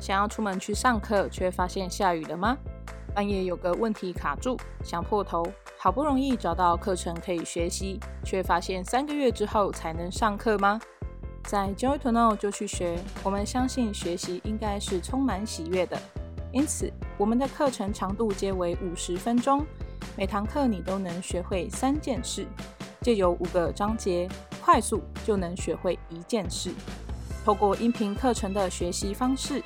想要出门去上课，却发现下雨了吗？半夜有个问题卡住，想破头，好不容易找到课程可以学习，却发现三个月之后才能上课吗？在 Joy to Know 就去学，我们相信学习应该是充满喜悦的。因此，我们的课程长度皆为五十分钟，每堂课你都能学会三件事，借由五个章节，快速就能学会一件事。透过音频课程的学习方式，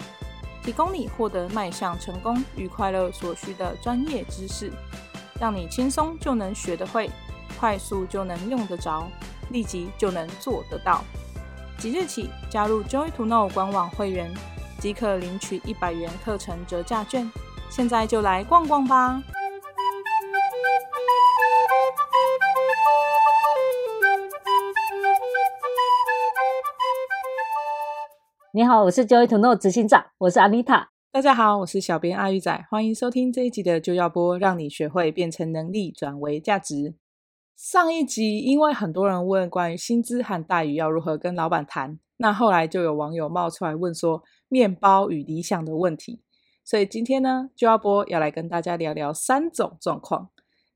提供你获得迈向成功与快乐所需的专业知识，让你轻松就能学得会，快速就能用得着，立即就能做得到。即日起加入 Joy to Know 官网会员，即可领取一百元课程折价券。现在就来逛逛吧！你好，我是 Joy to Know 执行长，我是 Anita。大家好，我是小编阿玉仔，欢迎收听这一集的就要播，让你学会变成能力转为价值。上一集因为很多人问关于薪资和待遇要如何跟老板谈，那后来就有网友冒出来问说面包与理想的问题，所以今天呢就要播要来跟大家聊聊三种状况。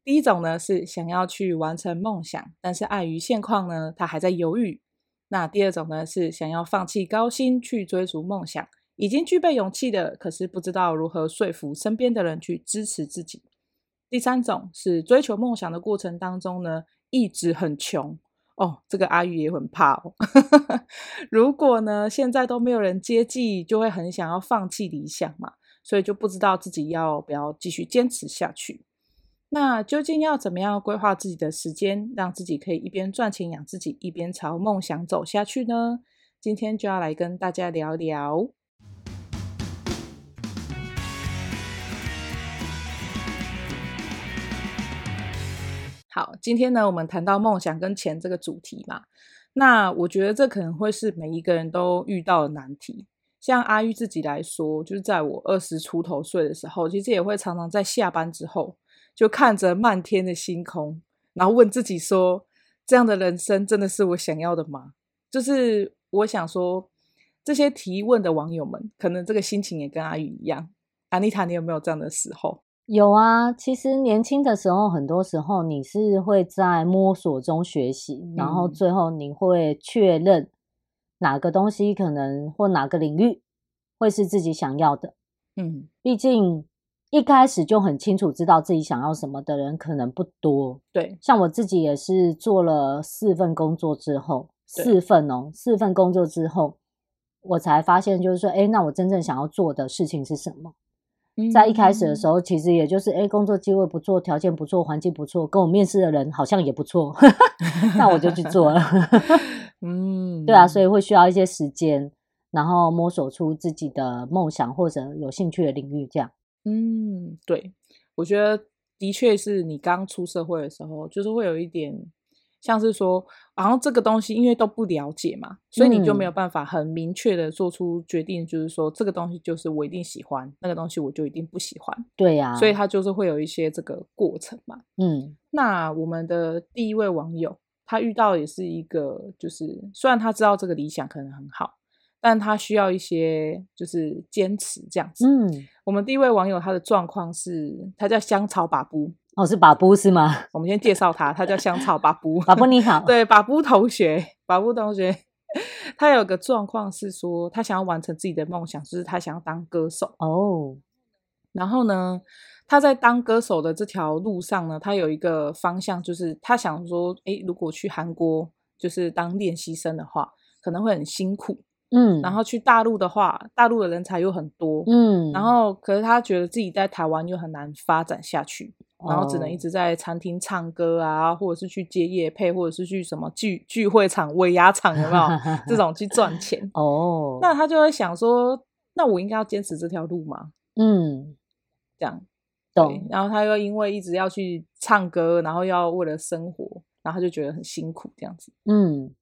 第一种呢是想要去完成梦想，但是碍于现况呢，他还在犹豫。那第二种呢，是想要放弃高薪去追逐梦想，已经具备勇气的，可是不知道如何说服身边的人去支持自己。第三种是追求梦想的过程当中呢，一直很穷哦，这个阿玉也很怕哦。如果呢，现在都没有人接济，就会很想要放弃理想嘛，所以就不知道自己要不要继续坚持下去。那究竟要怎么样规划自己的时间，让自己可以一边赚钱养自己，一边朝梦想走下去呢？今天就要来跟大家聊聊。好，今天呢，我们谈到梦想跟钱这个主题嘛，那我觉得这可能会是每一个人都遇到的难题。像阿玉自己来说，就是在我二十出头岁的时候，其实也会常常在下班之后。就看着漫天的星空，然后问自己说：“这样的人生真的是我想要的吗？”就是我想说，这些提问的网友们，可能这个心情也跟阿宇一样。安妮塔，你有没有这样的时候？有啊，其实年轻的时候，很多时候你是会在摸索中学习，嗯、然后最后你会确认哪个东西可能或哪个领域会是自己想要的。嗯，毕竟。一开始就很清楚知道自己想要什么的人可能不多。对，像我自己也是做了四份工作之后，四份哦，四份工作之后，我才发现就是说，哎，那我真正想要做的事情是什么？嗯、在一开始的时候，其实也就是，哎，工作机会不错，条件不错，环境不错，跟我面试的人好像也不错，那我就去做了。嗯，对啊，所以会需要一些时间，然后摸索出自己的梦想或者有兴趣的领域，这样。嗯，对，我觉得的确是你刚出社会的时候，就是会有一点像是说，然后这个东西因为都不了解嘛，所以你就没有办法很明确的做出决定，就是说这个东西就是我一定喜欢，那个东西我就一定不喜欢。对呀，所以他就是会有一些这个过程嘛。嗯，那我们的第一位网友，他遇到也是一个，就是虽然他知道这个理想可能很好。但他需要一些就是坚持这样子。嗯，我们第一位网友他的状况是，他叫香草把布。哦，是把布是吗？我们先介绍他，他叫香草把布。把布你好，对，把布同学，把布同学，他有个状况是说，他想要完成自己的梦想，就是他想要当歌手哦。然后呢，他在当歌手的这条路上呢，他有一个方向，就是他想说，诶，如果去韩国就是当练习生的话，可能会很辛苦。嗯，然后去大陆的话，大陆的人才又很多，嗯，然后可是他觉得自己在台湾又很难发展下去，哦、然后只能一直在餐厅唱歌啊，或者是去接夜配，或者是去什么聚聚会场、尾牙场有没有？这种去赚钱？哦，那他就会想说，那我应该要坚持这条路吗？嗯，这样，懂，然后他又因为一直要去唱歌，然后要为了生活，然后他就觉得很辛苦，这样子，嗯。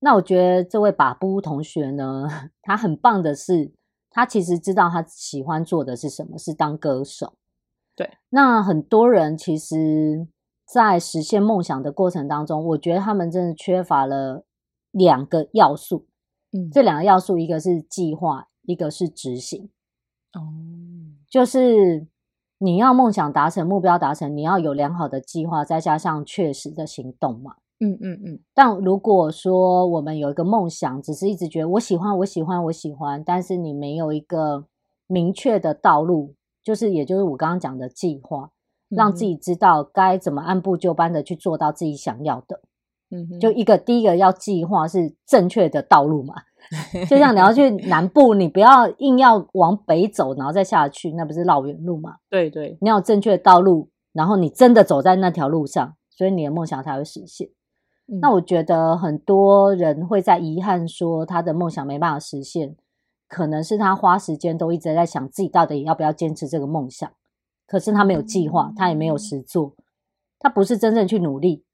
那我觉得这位把布同学呢，他很棒的是，他其实知道他喜欢做的是什么，是当歌手。对，那很多人其实，在实现梦想的过程当中，我觉得他们真的缺乏了两个要素。嗯，这两个要素，一个是计划，一个是执行。哦，就是你要梦想达成、目标达成，你要有良好的计划，再加上确实的行动嘛。嗯嗯嗯。但如果说我们有一个梦想，只是一直觉得我喜欢、我喜欢、我喜欢，但是你没有一个明确的道路，就是也就是我刚刚讲的计划，让自己知道该怎么按部就班的去做到自己想要的。嗯哼，就一个第一个要计划是正确的道路嘛。就像你要去南部，你不要硬要往北走，然后再下去，那不是绕远路嘛？对对，你要有正确的道路，然后你真的走在那条路上，所以你的梦想才会实现。嗯。那我觉得很多人会在遗憾说他的梦想没办法实现，可能是他花时间都一直在想自己到底要不要坚持这个梦想，可是他没有计划，他也没有实做，他不是真正去努力，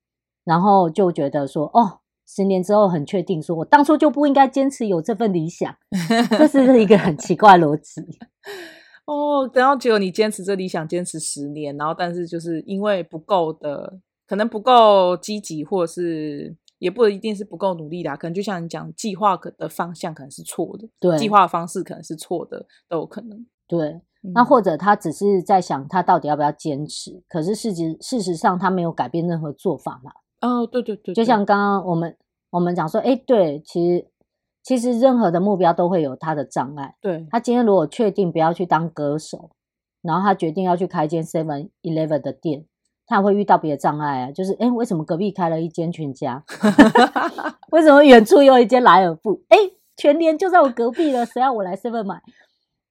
然后就觉得说哦。十年之后很确定，说我当初就不应该坚持有这份理想，这是一个很奇怪的逻辑。哦，然后结果你坚持这理想坚持十年，然后但是就是因为不够的，可能不够积极，或者是也不一定是不够努力啦，可能就像你讲，计划的方向可能是错的，对，计划的方式可能是错的，都有可能。对，那或者他只是在想他到底要不要坚持，可是事实事实上他没有改变任何做法嘛。哦，对对对，对，就像刚刚我们我们讲说，哎，对，其实其实任何的目标都会有他的障碍。对，他今天如果确定不要去当歌手，然后他决定要去开一间 Seven Eleven 的店，他会遇到别的障碍啊，就是哎，为什么隔壁开了一间全家？为什么远处又有一间莱尔富？哎，全联就在我隔壁了，谁要我来 Seven 买？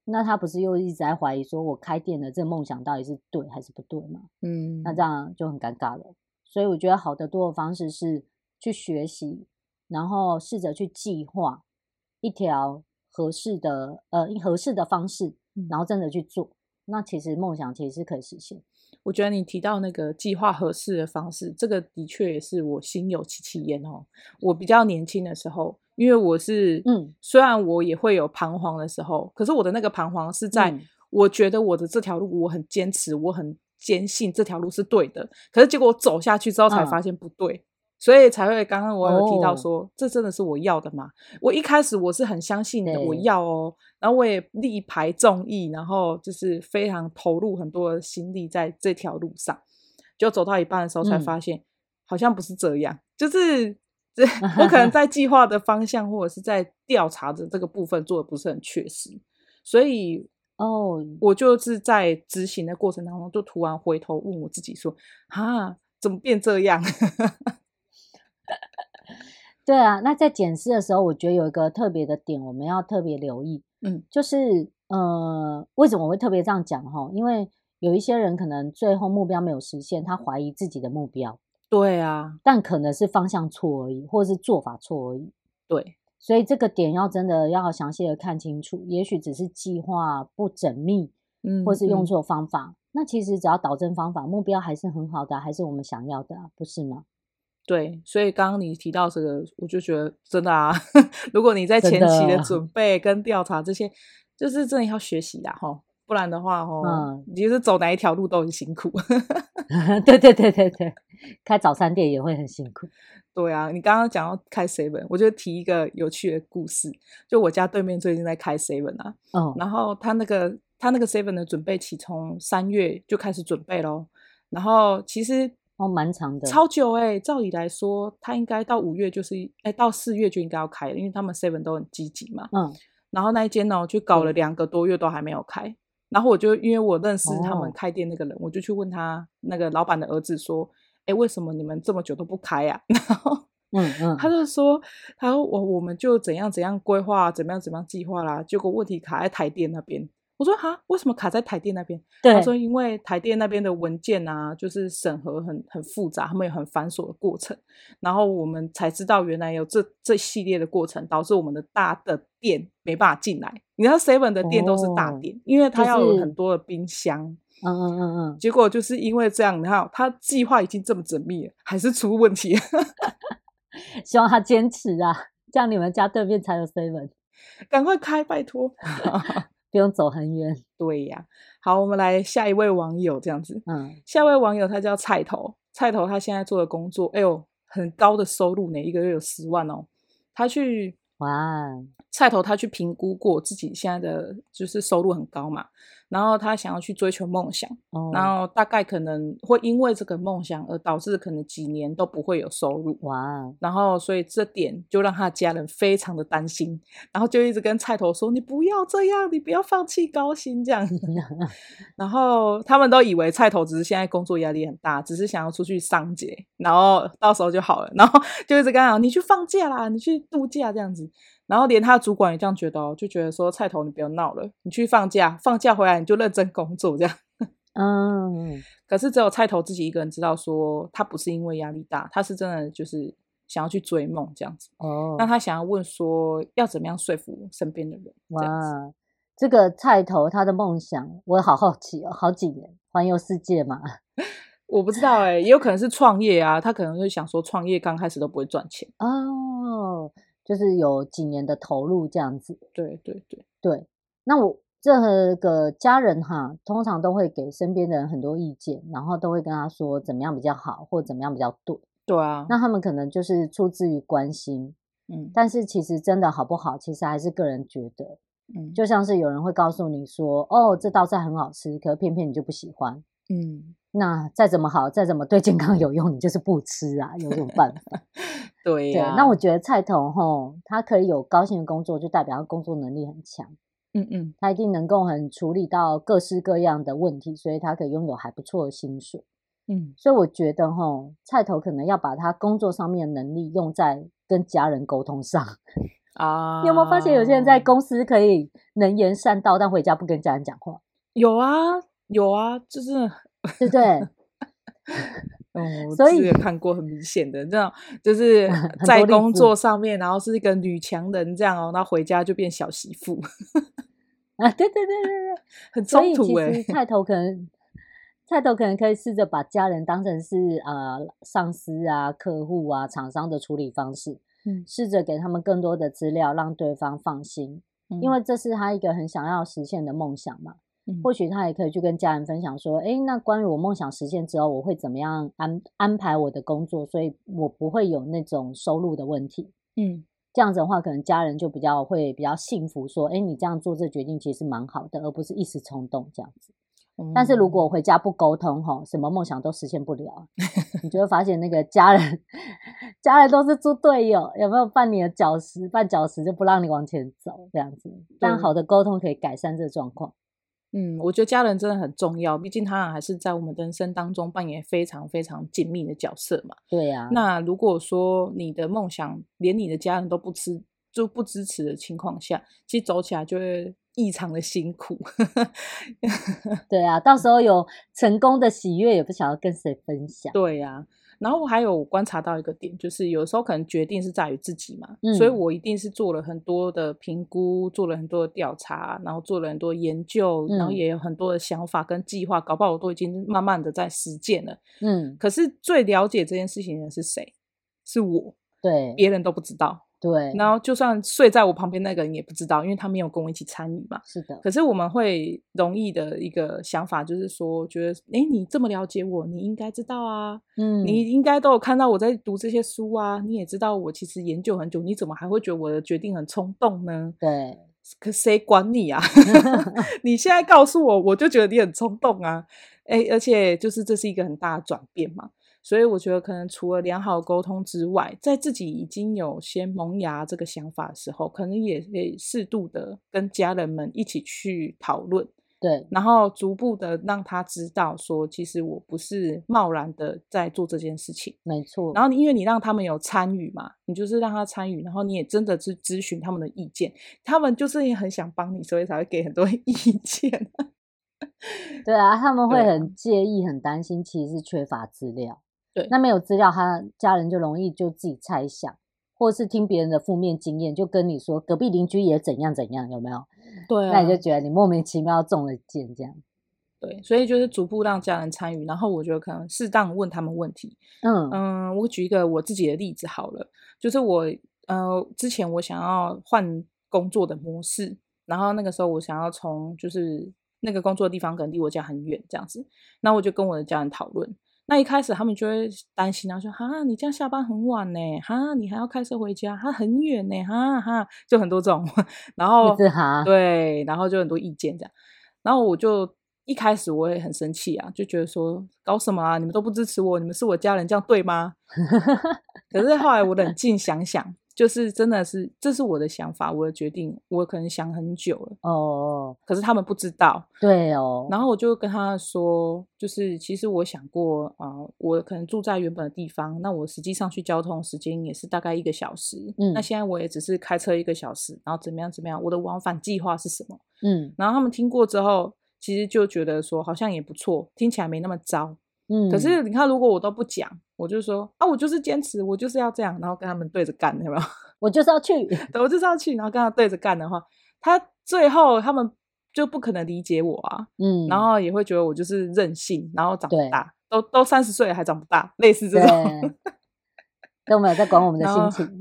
那他不是又一直在怀疑说，我开店的这个梦想到底是对还是不对吗？嗯，那这样就很尴尬了。所以我觉得好的多的方式是去学习，然后试着去计划一条合适的呃合适的方式，然后真的去做。那其实梦想其实是可以实现。我觉得你提到那个计划合适的方式，这个的确也是我心有戚戚焉哦。我比较年轻的时候，因为我是嗯，虽然我也会有彷徨的时候，可是我的那个彷徨是在我觉得我的这条路我很坚持，我很。坚信这条路是对的，可是结果我走下去之后才发现不对，嗯、所以才会刚刚我有提到说，哦，这真的是我要的吗？我一开始我是很相信的，我要哦，然后我也力排众议，然后就是非常投入很多的心力在这条路上，就走到一半的时候才发现，嗯、好像不是这样，就是这我可能在计划的方向或者是在调查的这个部分做的不是很确实，所以。哦、oh，我就是在执行的过程当中，就突然回头问我自己说：“啊，怎么变这样？” 对啊，那在检视的时候，我觉得有一个特别的点，我们要特别留意。嗯，就是呃，为什么我会特别这样讲？哈，因为有一些人可能最后目标没有实现，他怀疑自己的目标。对啊，但可能是方向错而已，或者是做法错而已。对。所以这个点要真的要详细的看清楚，也许只是计划不缜密，嗯，或是用错方法，嗯。那其实只要导正方法，目标还是很好的，还是我们想要的，不是吗？对，所以刚刚你提到这个，我就觉得真的啊，如果你在前期的准备跟调查这些，就是真的要学习的哈，不然的话哦，嗯，你就是走哪一条路都很辛苦。对对对对对，开早餐店也会很辛苦。对啊，你刚刚讲到开 seven，我就提一个有趣的故事。就我家对面最近在开 seven 啊，嗯，然后他那个他那个 seven 的准备期从三月就开始准备咯。然后其实哦蛮长的，超久哎、欸。照理来说，他应该到五月就是哎到四月就应该要开了，因为他们 seven 都很积极嘛。嗯，然后那一间呢就搞了两个多月都还没有开。然后我就因为我认识他们开店那个人，哦、我就去问他那个老板的儿子说。哎，为什么你们这么久都不开呀？然后，嗯嗯，他就说，他说我我们就怎样怎样规划，怎么样怎么样计划啦，结果问题卡在台电那边。我说哈，为什么卡在台电那边？他说因为台电那边的文件啊，就是审核很很复杂，他们有很繁琐的过程。然后我们才知道原来有这这系列的过程，导致我们的大的电没办法进来。你知道 Seven 的电都是大电，哦，因为它要有很多的冰箱。嗯嗯嗯嗯，结果就是因为这样，你看他计划已经这么缜密了，还是出问题。希望他坚持啊，这样你们家对面才有 seven，赶快开，拜托，不用走很远。对呀，好，我们来下一位网友这样子。嗯，下一位网友他叫菜头，菜头他现在做的工作，哎呦，很高的收入呢，一个月有十万哦。他去哇，菜头他去评估过自己现在的就是收入很高嘛。然后他想要去追求梦想，哦、然后大概可能会因为这个梦想而导致可能几年都不会有收入。哇！然后所以这点就让他家人非常的担心，然后就一直跟菜头说：“你不要这样，你不要放弃高薪这样。”然后他们都以为菜头只是现在工作压力很大，只是想要出去上节，然后到时候就好了。然后就一直跟他讲：“你去放假啦，你去度假这样子。”然后连他主管也这样觉得哦，就觉得说菜头你不要闹了，你去放假，放假回来你就认真工作这样。嗯，可是只有菜头自己一个人知道，说他不是因为压力大，他是真的就是想要去追梦这样子。哦，那他想要问说要怎么样说服身边的人？哇，这个菜头他的梦想我好好奇哦，好几年环游世界嘛？我不知道哎、欸，也有可能是创业啊，他可能会想说创业刚开始都不会赚钱哦。就是有几年的投入这样子，对对对对。那我这个家人哈，通常都会给身边的人很多意见，然后都会跟他说怎么样比较好，或怎么样比较对。对啊。那他们可能就是出自于关心，嗯。但是其实真的好不好，其实还是个人觉得。嗯。就像是有人会告诉你说，哦，这道菜很好吃，可是偏偏你就不喜欢。嗯。那再怎么好，再怎么对健康有用，你就是不吃啊，有什么办法？对呀、啊。那我觉得菜头吼，他可以有高薪的工作，就代表他工作能力很强。嗯嗯，他一定能够很处理到各式各样的问题，所以他可以拥有还不错的薪水。嗯，所以我觉得吼，菜头可能要把他工作上面的能力用在跟家人沟通上 啊。你有没有发现有些人在公司可以能言善道，但回家不跟家人讲话？有啊，有啊，就是。对不对？嗯，所以也看过很明显的这样，就是在工作上面，然后是一个女强人这样哦，那回家就变小媳妇啊！对对对对对，很冲突哎。菜头可能，菜头可能可以试着把家人当成是呃上司啊、客户啊、厂商的处理方式，嗯，试着给他们更多的资料，让对方放心，嗯，因为这是他一个很想要实现的梦想嘛。或许他也可以去跟家人分享说：“诶，那关于我梦想实现之后，我会怎么样安安排我的工作，所以我不会有那种收入的问题。”嗯，这样子的话，可能家人就比较会比较幸福，说：“诶，你这样做这决定其实蛮好的，而不是一时冲动这样子。嗯”但是如果回家不沟通，吼，什么梦想都实现不了，你就会发现那个家人 家人都是猪队友，有没有绊你的脚石，绊脚石就不让你往前走这样子。但好的沟通可以改善这个状况。嗯，我觉得家人真的很重要，毕竟他还是在我们人生当中扮演非常非常紧密的角色嘛。对呀、啊。那如果说你的梦想连你的家人都不支就不支持的情况下，其实走起来就会异常的辛苦。对啊，到时候有成功的喜悦，也不晓得跟谁分享。对呀、啊。然后我还有观察到一个点，就是有时候可能决定是在于自己嘛，嗯、所以我一定是做了很多的评估，做了很多的调查，然后做了很多研究，然后也有很多的想法跟计划，搞不好我都已经慢慢的在实践了。嗯，可是最了解这件事情的是谁？是我，对，别人都不知道。对，然后就算睡在我旁边那个人也不知道，因为他没有跟我一起参与嘛。是的。可是我们会容易的一个想法就是说，觉得哎，你这么了解我，你应该知道啊。嗯。你应该都有看到我在读这些书啊，你也知道我其实研究很久，你怎么还会觉得我的决定很冲动呢？对。可谁管你啊？你现在告诉我，我就觉得你很冲动啊。哎，而且就是这是一个很大的转变嘛。所以我觉得，可能除了良好沟通之外，在自己已经有些萌芽这个想法的时候，可能也可以适度的跟家人们一起去讨论，对，然后逐步的让他知道说，其实我不是贸然的在做这件事情，没错。然后因为你让他们有参与嘛，你就是让他参与，然后你也真的是咨询他们的意见，他们就是也很想帮你，所以才会给很多 意见。对啊，他们会很介意、很担心，其实是缺乏资料。对，那没有资料，他家人就容易就自己猜想，或是听别人的负面经验，就跟你说隔壁邻居也怎样怎样，有没有？对啊，那你就觉得你莫名其妙中了箭，这样。对，所以就是逐步让家人参与，然后我觉得可能适当问他们问题。嗯嗯，我举一个我自己的例子好了，就是我呃之前我想要换工作的模式，然后那个时候我想要从就是那个工作的地方可能离我家很远这样子，那我就跟我的家人讨论。那一开始他们就会担心啊，说哈，你这样下班很晚呢，哈，你还要开车回家，哈，很远呢，哈哈，就很多这种，然后对，然后就很多意见这样，然后我就一开始我也很生气啊，就觉得说搞什么啊，你们都不支持我，你们是我家人，这样对吗？可是后来我冷静想想。就是真的是，这是我的想法，我的决定，我可能想很久了哦。可是他们不知道，对哦。然后我就跟他说，就是其实我想过啊、呃，我可能住在原本的地方，那我实际上去交通时间也是大概一个小时。嗯，那现在我也只是开车一个小时，然后怎么样怎么样，我的往返计划是什么？嗯，然后他们听过之后，其实就觉得说好像也不错，听起来没那么糟。嗯，可是你看，如果我都不讲，我就说啊，我就是坚持，我就是要这样，然后跟他们对着干，有没有？我就是要去，对，我就是要去，然后跟他对着干的话，他最后他们就不可能理解我啊，嗯，然后也会觉得我就是任性，然后长不大，都都三十岁了还长不大，类似这种，都没有在管我们的心情，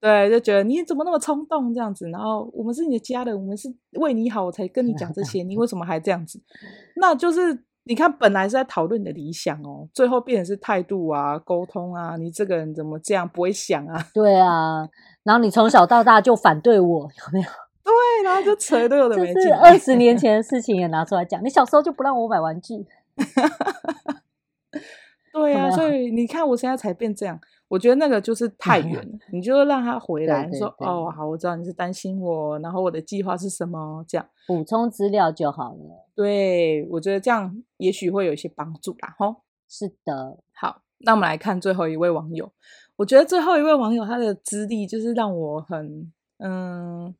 对，就觉得你怎么那么冲动这样子，然后我们是你的家人，我们是为你好，我才跟你讲这些，你 为什么还这样子？那就是。你看，本来是在讨论你的理想哦，最后变成是态度啊、沟通啊，你这个人怎么这样不会想啊？对啊，然后你从小到大就反对我，有没有？对，然后就扯都有的。就是二十年前的事情也拿出来讲，你小时候就不让我买玩具。对啊，所 以你看我现在才变这样。我觉得那个就是太远 了，嗯、你就让他回来，对对对，说哦，好，我知道你是担心我，然后我的计划是什么，这样补充资料就好了。对，我觉得这样也许会有一些帮助啦，齁。是的，好，那我们来看最后一位网友。我觉得最后一位网友他的资历就是让我很，嗯，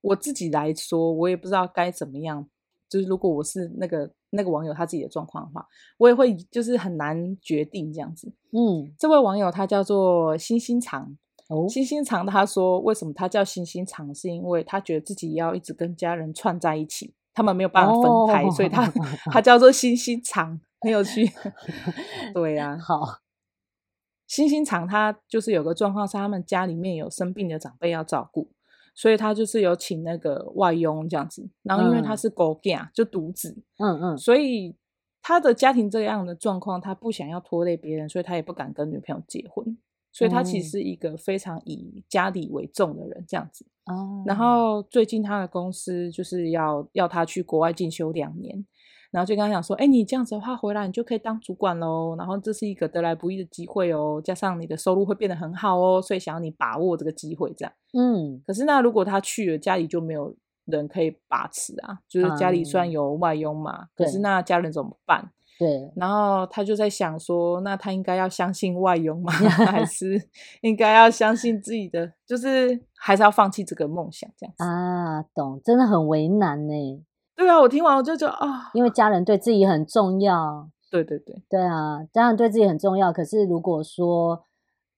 我自己来说，我也不知道该怎么样。就是如果我是那个那个网友他自己的状况的话，我也会就是很难决定这样子。嗯，这位网友他叫做星星长哦，星星长他说为什么他叫星星长，是因为他觉得自己要一直跟家人串在一起，他们没有办法分开，哦、所以他 他叫做星星长，很有趣。对呀、啊，好，星星长他就是有个状况是他们家里面有生病的长辈要照顾。所以他就是有请那个外佣这样子，然后因为他是孤囝，就独子，嗯嗯，所以他的家庭这样的状况，他不想要拖累别人，所以他也不敢跟女朋友结婚，所以他其实是一个非常以家里为重的人这样子。哦，然后最近他的公司就是要要他去国外进修两年。然后就跟他讲说，哎，你这样子的话回来，你就可以当主管喽。然后这是一个得来不易的机会哦，加上你的收入会变得很好哦，所以想要你把握这个机会，这样。嗯。可是那如果他去了，家里就没有人可以把持啊，就是家里虽然有外佣嘛，嗯、可是那家人怎么办？对。然后他就在想说，那他应该要相信外佣吗？还是应该要相信自己的？就是还是要放弃这个梦想这样子啊？懂，真的很为难呢。对啊，我听完我就觉得啊，因为家人对自己很重要。对对对，对啊，家人对自己很重要。可是如果说，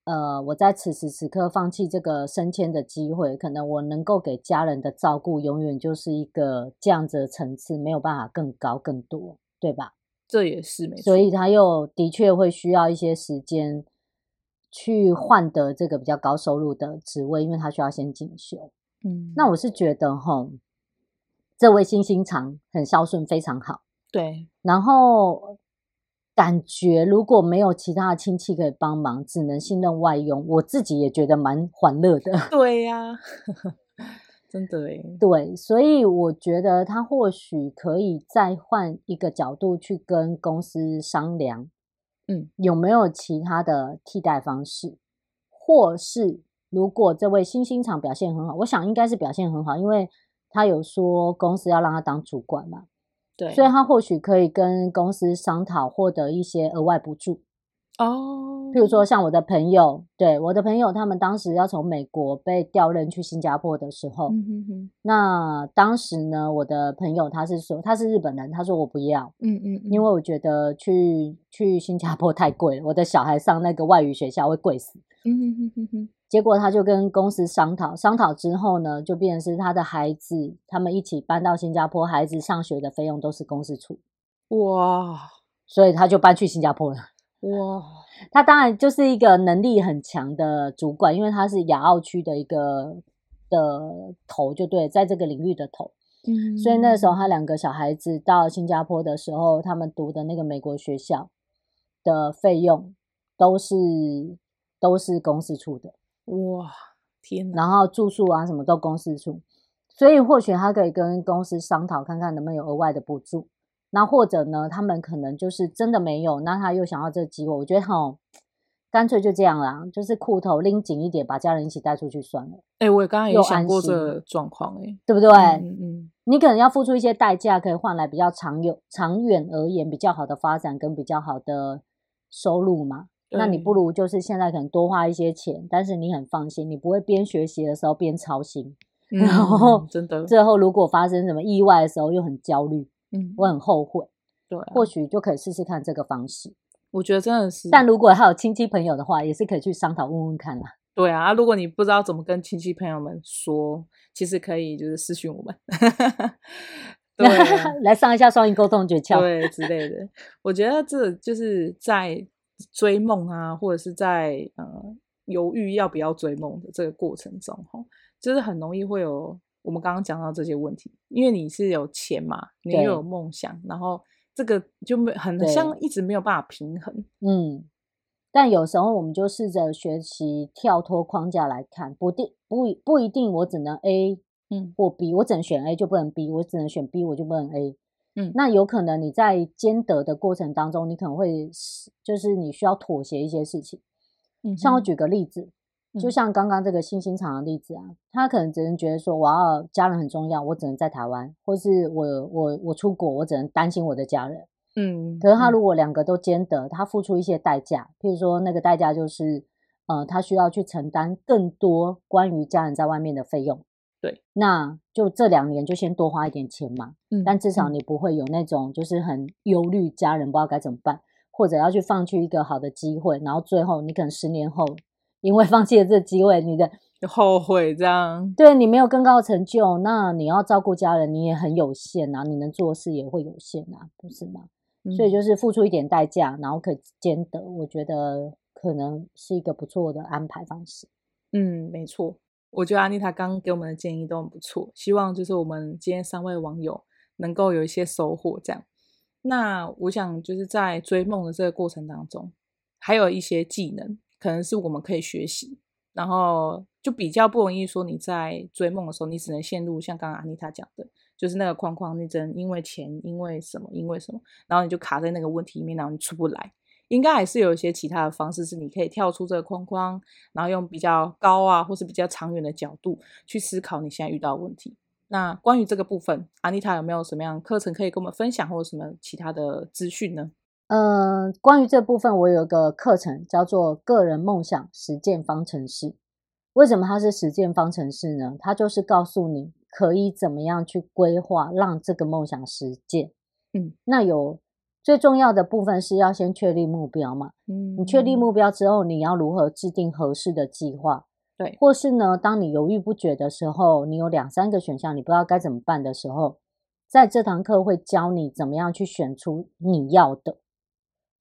呃，我在此时此刻放弃这个升迁的机会，可能我能够给家人的照顾，永远就是一个这样子的层次，没有办法更高更多，对吧？这也是没错。所以他又的确会需要一些时间去换得这个比较高收入的职位，因为他需要先进修。嗯，那我是觉得哈。这位星星长很孝顺，非常好。对，然后感觉如果没有其他的亲戚可以帮忙，只能信任外佣，我自己也觉得蛮欢乐的。对呀、啊，真的诶。对，所以我觉得他或许可以再换一个角度去跟公司商量，嗯，有没有其他的替代方式，或是如果这位星星长表现很好，我想应该是表现很好，因为。他有说公司要让他当主管嘛？对，所以他或许可以跟公司商讨获得一些额外补助哦。譬如说，像我的朋友，对，我的朋友，他们当时要从美国被调任去新加坡的时候，嗯哼哼，那当时呢，我的朋友他是说他是日本人，他说我不要，嗯嗯，因为我觉得去去新加坡太贵了，我的小孩上那个外语学校会贵死，嗯哼哼哼哼。结果他就跟公司商讨，商讨之后呢，就变成是他的孩子，他们一起搬到新加坡，孩子上学的费用都是公司出。哇！所以他就搬去新加坡了。哇！他当然就是一个能力很强的主管，因为他是亚澳区的一个的头，就对，在这个领域的头。嗯。所以那时候他两个小孩子到新加坡的时候，他们读的那个美国学校。的费用都是都是公司出的。哇，天哪！然后住宿啊什么都公司出，所以或许他可以跟公司商讨看看能不能有额外的补助。那或者呢，他们可能就是真的没有，那他又想要这个机会，我觉得哈。干脆就这样啦，就是裤头拎紧一点，把家人一起带出去算了。哎、欸，我刚刚也想过这个状况，哎，对不对？嗯嗯，你可能要付出一些代价，可以换来比较长有、长远而言比较好的发展跟比较好的收入嘛。那你不如就是现在可能多花一些钱，但是你很放心，你不会边学习的时候边操心，嗯、然后真的最后如果发生什么意外的时候又很焦虑，嗯，我很后悔。对、啊，或许就可以试试看这个方式。我觉得真的是，但如果还有亲戚朋友的话，也是可以去商讨问问看啦。对啊，如果你不知道怎么跟亲戚朋友们说，其实可以就是私讯我们，对，来上一下双语沟通诀窍，对之类的。我觉得这就是在追梦啊，或者是在呃犹豫要不要追梦的这个过程中，哈，就是很容易会有我们刚刚讲到这些问题，因为你是有钱嘛，你又有梦想，然后。这个就没很像一直没有办法平衡，嗯，但有时候我们就试着学习跳脱框架来看，不定不不一定我只能 A，嗯，或 B，我只能选 A 就不能 B，我只能选 B 我就不能 A，嗯，那有可能你在兼得的过程当中，你可能会就是你需要妥协一些事情，嗯，像我举个例子。就像刚刚这个新兴厂的例子啊，他可能只能觉得说，我要家人很重要，我只能在台湾，或是我我我出国，我只能担心我的家人。嗯，可是他如果两个都兼得，他付出一些代价，譬如说那个代价就是，呃，他需要去承担更多关于家人在外面的费用。对，那就这两年就先多花一点钱嘛。嗯，但至少你不会有那种就是很忧虑家人不知道该怎么办，或者要去放弃一个好的机会，然后最后你可能十年后。因为放弃了这机会，你的后悔这样，对你没有更高的成就，那你要照顾家人，你也很有限啊，你能做的事也会有限啊，不是吗？嗯、所以就是付出一点代价，然后可以兼得，我觉得可能是一个不错的安排方式。嗯，没错，我觉得安妮塔刚刚给我们的建议都很不错，希望就是我们今天三位网友能够有一些收获。这样，那我想就是在追梦的这个过程当中，还有一些技能。可能是我们可以学习，然后就比较不容易说你在追梦的时候，你只能陷入像刚刚安妮塔讲的，就是那个框框，你只能因为钱，因为什么，因为什么，然后你就卡在那个问题里面，然后你出不来。应该还是有一些其他的方式，是你可以跳出这个框框，然后用比较高啊，或是比较长远的角度去思考你现在遇到的问题。那关于这个部分，安妮塔有没有什么样的课程可以跟我们分享，或者什么其他的资讯呢？嗯、呃，关于这部分，我有一个课程叫做《个人梦想实践方程式》。为什么它是实践方程式呢？它就是告诉你可以怎么样去规划，让这个梦想实践。嗯，那有最重要的部分是要先确立目标嘛。嗯，你确立目标之后，你要如何制定合适的计划？对，或是呢，当你犹豫不决的时候，你有两三个选项，你不知道该怎么办的时候，在这堂课会教你怎么样去选出你要的。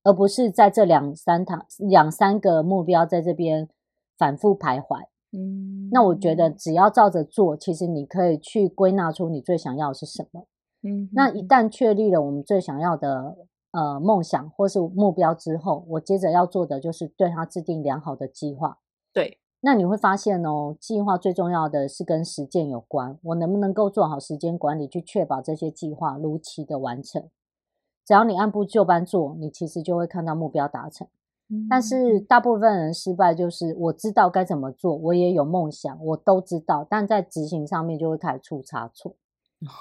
而不是在这两三堂两三个目标在这边反复徘徊，嗯，那我觉得只要照着做，其实你可以去归纳出你最想要的是什么，嗯，那一旦确立了我们最想要的呃梦想或是目标之后，我接着要做的就是对它制定良好的计划，对，那你会发现哦，计划最重要的是跟实践有关，我能不能够做好时间管理，去确保这些计划如期的完成。只要你按部就班做，你其实就会看到目标达成。嗯。但是大部分人失败就是我知道该怎么做，我也有梦想，我都知道，但在执行上面就会开始出差错。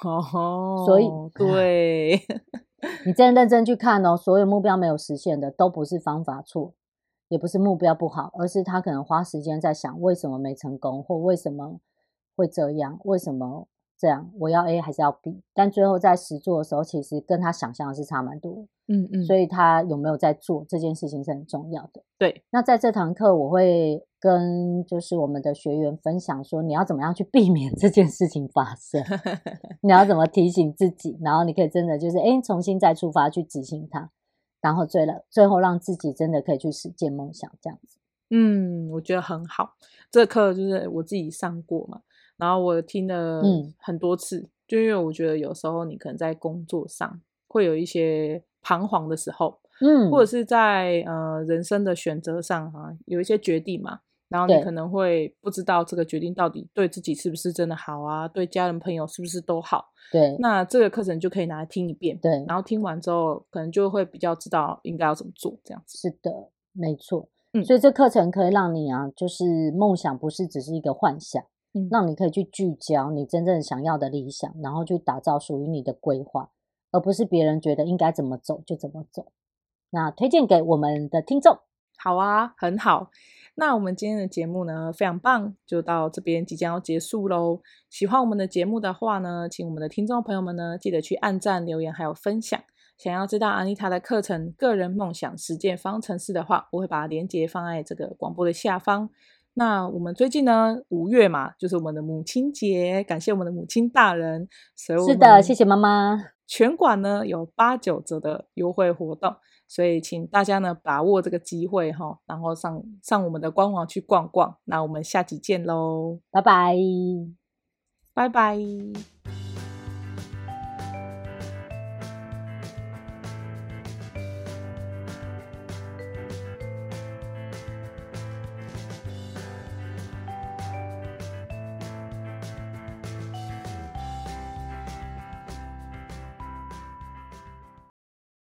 哦，所以对，你真认真去看哦，所有目标没有实现的都不是方法错，也不是目标不好，而是他可能花时间在想为什么没成功，或为什么会这样，为什么。这样，我要 A 还是要 B？但最后在实做的时候，其实跟他想象的是差蛮多的。嗯嗯，所以他有没有在做这件事情是很重要的。对，那在这堂课，我会跟就是我们的学员分享说，你要怎么样去避免这件事情发生，你要怎么提醒自己，然后你可以真的就是哎，重新再出发去执行它，然后最了最后让自己真的可以去实践梦想，这样子。嗯，我觉得很好。这课就是我自己上过嘛。然后我听了很多次，嗯，就因为我觉得有时候你可能在工作上会有一些彷徨的时候，嗯，或者是在呃人生的选择上哈、啊，有一些决定嘛，然后你可能会不知道这个决定到底对自己是不是真的好啊，对家人朋友是不是都好？对，那这个课程就可以拿来听一遍，对，然后听完之后，可能就会比较知道应该要怎么做，这样子。是的，没错。嗯，所以这课程可以让你啊，就是梦想不是只是一个幻想。嗯，让你可以去聚焦你真正想要的理想，然后去打造属于你的规划，而不是别人觉得应该怎么走就怎么走。那推荐给我们的听众。好啊，很好。那我们今天的节目呢，非常棒，就到这边即将要结束喽。喜欢我们的节目的话呢，请我们的听众朋友们呢，记得去按赞、留言还有分享。想要知道安妮塔的课程《个人梦想实践方程式》的话，我会把链接放在这个广播的下方。那我们最近呢，五月嘛，就是我们的母亲节，感谢我们的母亲大人。所以是的，谢谢妈妈。全馆呢有八九折的优惠活动，所以请大家呢把握这个机会哈，然后上上我们的官网去逛逛。那我们下集见喽，拜拜，拜拜。